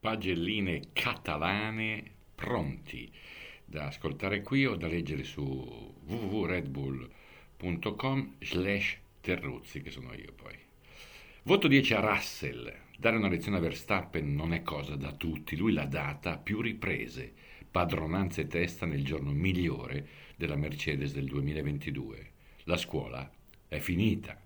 pagelline catalane pronti da ascoltare qui o da leggere su www.redbull.com slash terruzzi che sono io poi. Voto 10 a Russell. Dare una lezione a Verstappen non è cosa da tutti, lui l'ha data più riprese, padronanza e testa nel giorno migliore della Mercedes del 2022. La scuola è finita.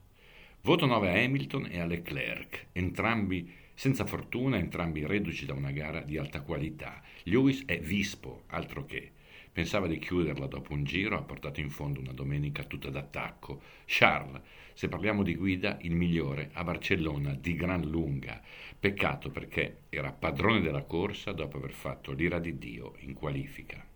Voto 9 a Hamilton e a Leclerc, entrambi senza fortuna, entrambi reduci da una gara di alta qualità. Lewis è vispo, altro che. Pensava di chiuderla dopo un giro, ha portato in fondo una domenica tutta d'attacco. Charles, se parliamo di guida, il migliore a Barcellona di gran lunga. Peccato perché era padrone della corsa dopo aver fatto l'ira di Dio in qualifica.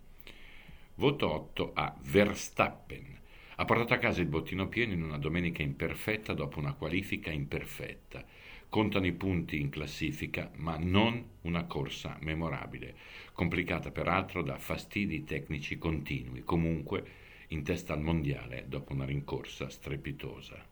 Voto 8 a Verstappen. Ha portato a casa il bottino pieno in una domenica imperfetta dopo una qualifica imperfetta. Contano i punti in classifica, ma non una corsa memorabile, complicata peraltro da fastidi tecnici continui, comunque in testa al mondiale dopo una rincorsa strepitosa.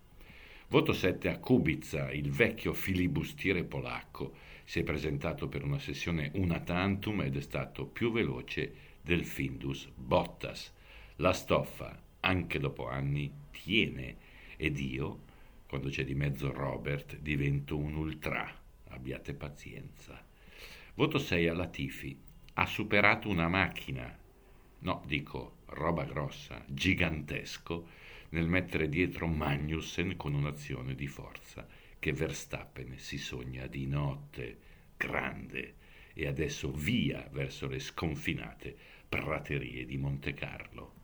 Voto 7 a Kubica, il vecchio filibustiere polacco, si è presentato per una sessione una tantum ed è stato più veloce del Findus Bottas. La stoffa anche dopo anni, tiene ed io, quando c'è di mezzo Robert, divento un ultra. Abbiate pazienza. Voto 6 alla Tifi. Ha superato una macchina. No, dico, roba grossa, gigantesco, nel mettere dietro Magnussen con un'azione di forza che Verstappen si sogna di notte, grande, e adesso via verso le sconfinate praterie di Monte Carlo.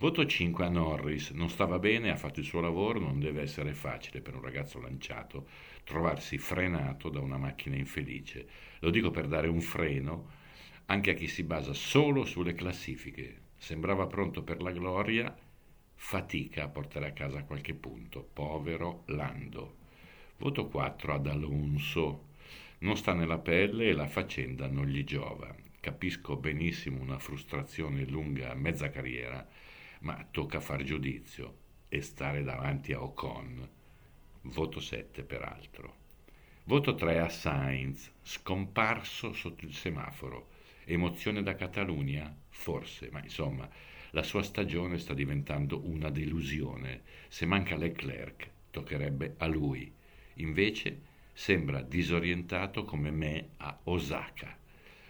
Voto 5 a Norris, non stava bene, ha fatto il suo lavoro, non deve essere facile per un ragazzo lanciato trovarsi frenato da una macchina infelice. Lo dico per dare un freno anche a chi si basa solo sulle classifiche. Sembrava pronto per la gloria, fatica a portare a casa qualche punto. Povero Lando. Voto 4 ad Alonso. Non sta nella pelle e la faccenda non gli giova. Capisco benissimo una frustrazione lunga mezza carriera ma tocca far giudizio e stare davanti a Ocon. Voto 7 peraltro. Voto 3 a Sainz, scomparso sotto il semaforo. Emozione da Catalunya? Forse, ma insomma, la sua stagione sta diventando una delusione. Se manca Leclerc, toccherebbe a lui. Invece sembra disorientato come me a Osaka.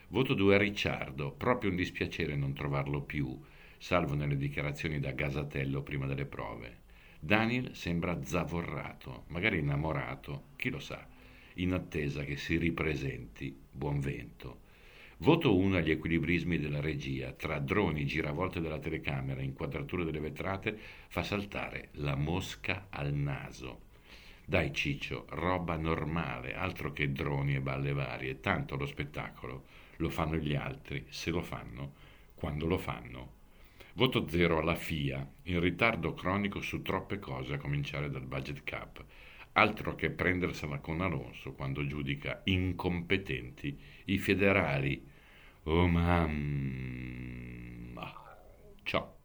Voto 2 a Ricciardo, proprio un dispiacere non trovarlo più salvo nelle dichiarazioni da Gasatello prima delle prove. Daniel sembra zavorrato, magari innamorato, chi lo sa, in attesa che si ripresenti buon vento. Voto 1 agli equilibrismi della regia, tra droni, giravolte della telecamera, inquadrature delle vetrate, fa saltare la mosca al naso. Dai Ciccio, roba normale, altro che droni e balle varie, tanto lo spettacolo lo fanno gli altri, se lo fanno, quando lo fanno. Voto zero alla FIA, in ritardo cronico su troppe cose a cominciare dal budget cap. Altro che prendersela con Alonso quando giudica incompetenti i federali. Oh mamma. Ciao.